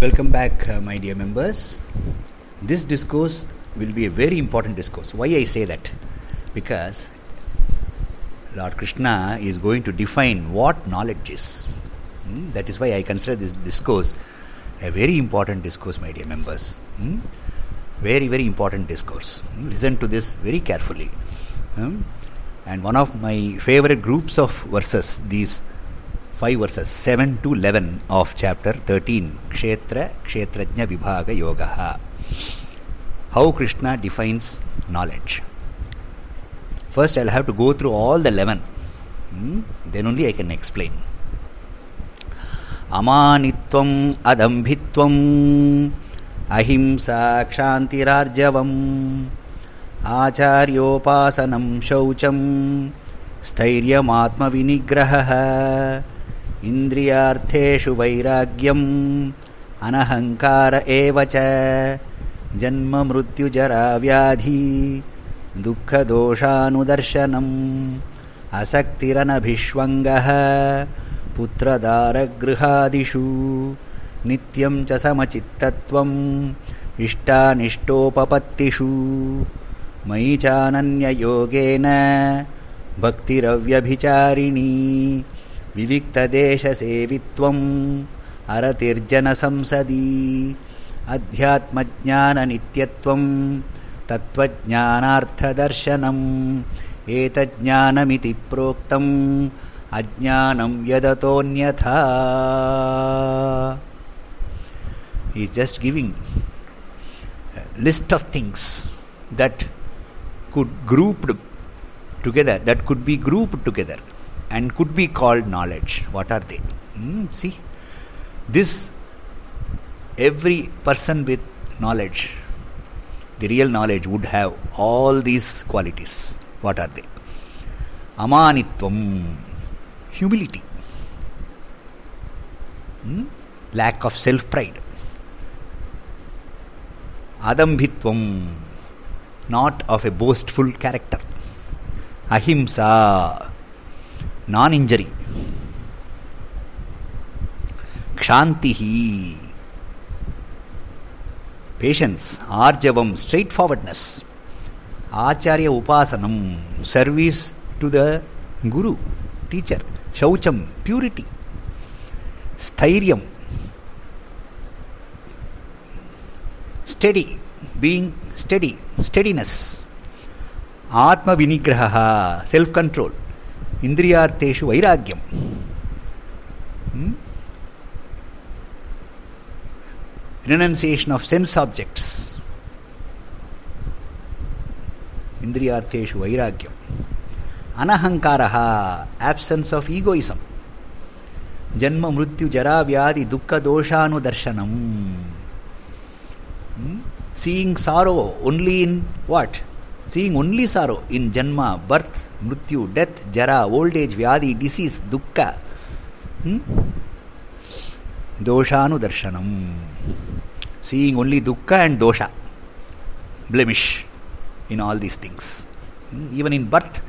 Welcome back, uh, my dear members. This discourse will be a very important discourse. Why I say that? Because Lord Krishna is going to define what knowledge is. Hmm? That is why I consider this discourse a very important discourse, my dear members. Hmm? Very, very important discourse. Hmm? Listen to this very carefully. And one of my favorite groups of verses, these five verses, 7 to 11 of chapter 13, Kshetra Kshetrajna Vibhaga Yoga. How Krishna defines knowledge. First, I'll have to go through all the 11. Hmm? Then only I can explain. అమానిత్వం అదంభిత్వం అహింసా క్షాంతిరార్జవం ఆచార్యోపాసనం శౌచం స్థైర్యమాత్మవినిగ్రహ इन्द्रियार्थेषु वैराग्यम् अनहङ्कार एव च। जन्ममृत्युजराव्याधी दुःखदोषानुदर्शनम् असक्तिरनभिष्वङ्गः पुत्रदारगृहादिषु। नित्यं च समचित्तत्वम् इष्टानिष्टोपपत्तिषु। मयि चानन्ययोगेन भक्तिरव्यभिचारिणी। विविक्तदेशसेवित्वम् अरतिर्जनसंसदि अध्यात्मज्ञाननित्यत्वं तत्त्वज्ञानार्थदर्शनम् एतज्ज्ञानमिति प्रोक्तम् अज्ञानं यदतोऽन्यथा is just giving a list of things that could grouped together that could be grouped together and could be called knowledge. What are they? Hmm, see this every person with knowledge the real knowledge would have all these qualities. What are they? Amanitvam humility. Hmm? lack of self pride adambhitvam not of a boastful character. Ahimsa, non injury க்ஷாந்திஹி. Patience ஆர்ஜவம் straight forwardness ஆச்சாரிய உபாசனம் service to the guru teacher சௌச்சம் purity ஸ்தைரியம் steady being steady steadiness ஆத்ம வினிகிரகா self control இந்திரியார்த்தேஷு வைராக்கியம். Renunciation of sense objects இந்திரியார்த்தேஷு வைராக்கியம். அனஹங்காரா ஆப்சன்ஸ் ஆஃப் ஈகோயிசம் ஜன்ம மிருத்யு ஜரா வியாதி துக்க தோஷானுதர்ஷனம் seeing sorrow only in what seeing only sorrow in Janma birth मृत्यु डेथ जरा ओल्डेज व्याधि डिसीज दुख। दोषानुदर्शन सीइंग ओनली दुख एंड दोष। Blemish in all these things even in birth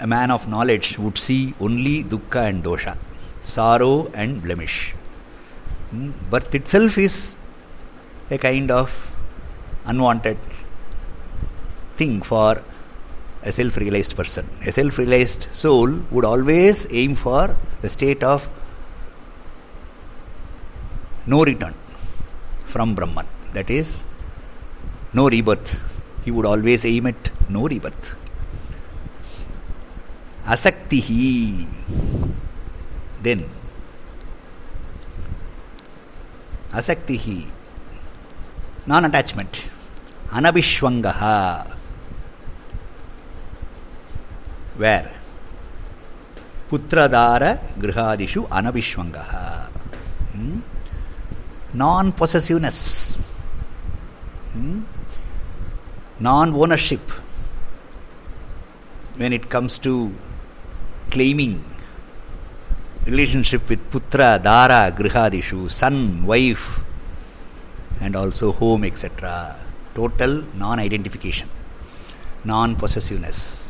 a man of knowledge would see only दुख and दोष। Sorrow and blemish birth itself is a kind of unwanted thing for a self realized person. A self realized soul would always aim for the state of no return from Brahman. That is, no rebirth. He would always aim at no rebirth. Asaktihi. Then asaktihi non attachment anabhishwangaha hmm? hmm? non ownership when it comes to claiming relationship with putra, dara, grihadishu, son, wife, and also home, etc. Total non identification, non possessiveness.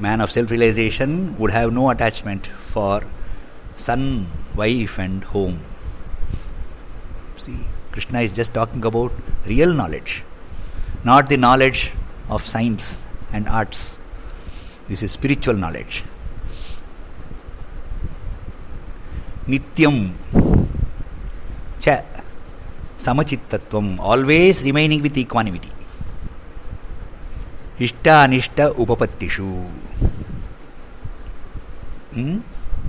Man of self realization would have no attachment for son, wife, and home. See, Krishna is just talking about real knowledge, not the knowledge of science and arts. This is spiritual knowledge. Nityam cha samachittatvam, always remaining with equanimity. Ishta anishta upapattishu. Hmm?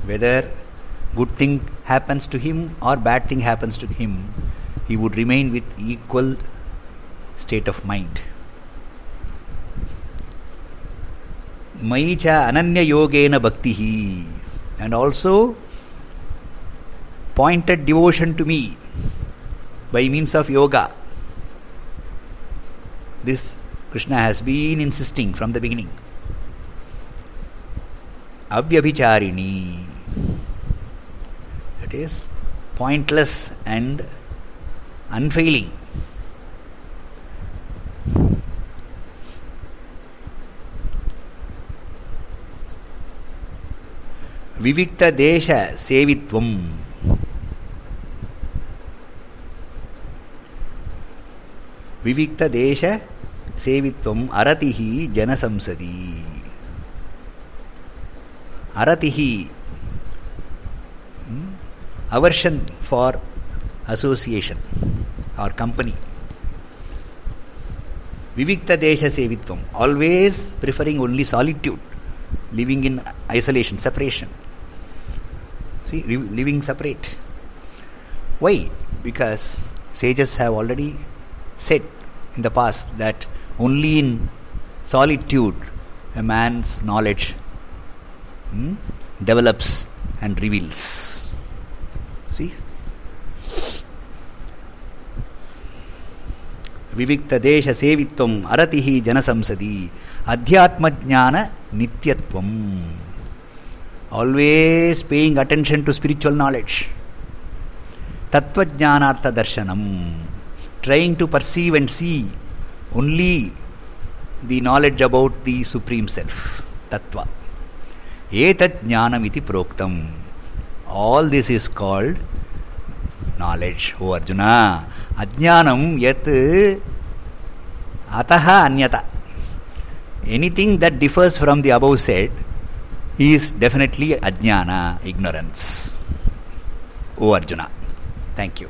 Whether good thing happens to him or bad thing happens to him, he would remain with equal state of mind. Maicha ananya yogena bhaktihi and also pointed devotion to me by means of yoga. This Krishna has been insisting from the beginning. Avyabhicharini. That is pointless and unfailing. विविक्त देश सेवित्वम विविक्त देश సేవిత్వం అరతి జనసంసది అరతి aversion for association or company. Vivikta Desha Sevitvam, always preferring only solitude, living in isolation, separation. See, living separate. Why? Because sages have already said in the past that Only in solitude a man's knowledge hmm, develops and reveals. See? ವಿವಿಕ್ತದೇಶ ಸೇವಿತ್ವ ಅರತಿ ಜನಸಂಸದಿ ಅಧ್ಯಾತ್ಮಜ್ಞಾನ ನಿತ್ಯತ್ವ always paying attention to spiritual knowledge ತತ್ವಜ್ಞಾನಾರ್ಥ Darshanam trying to perceive and see only the knowledge about the Supreme Self, Tattva. Etat jnanam iti proktam. All this is called knowledge. O Arjuna, ajnanam yat ataha anyata. Anything that differs from the above said is definitely ajnana, ignorance. O Arjuna. Thank you.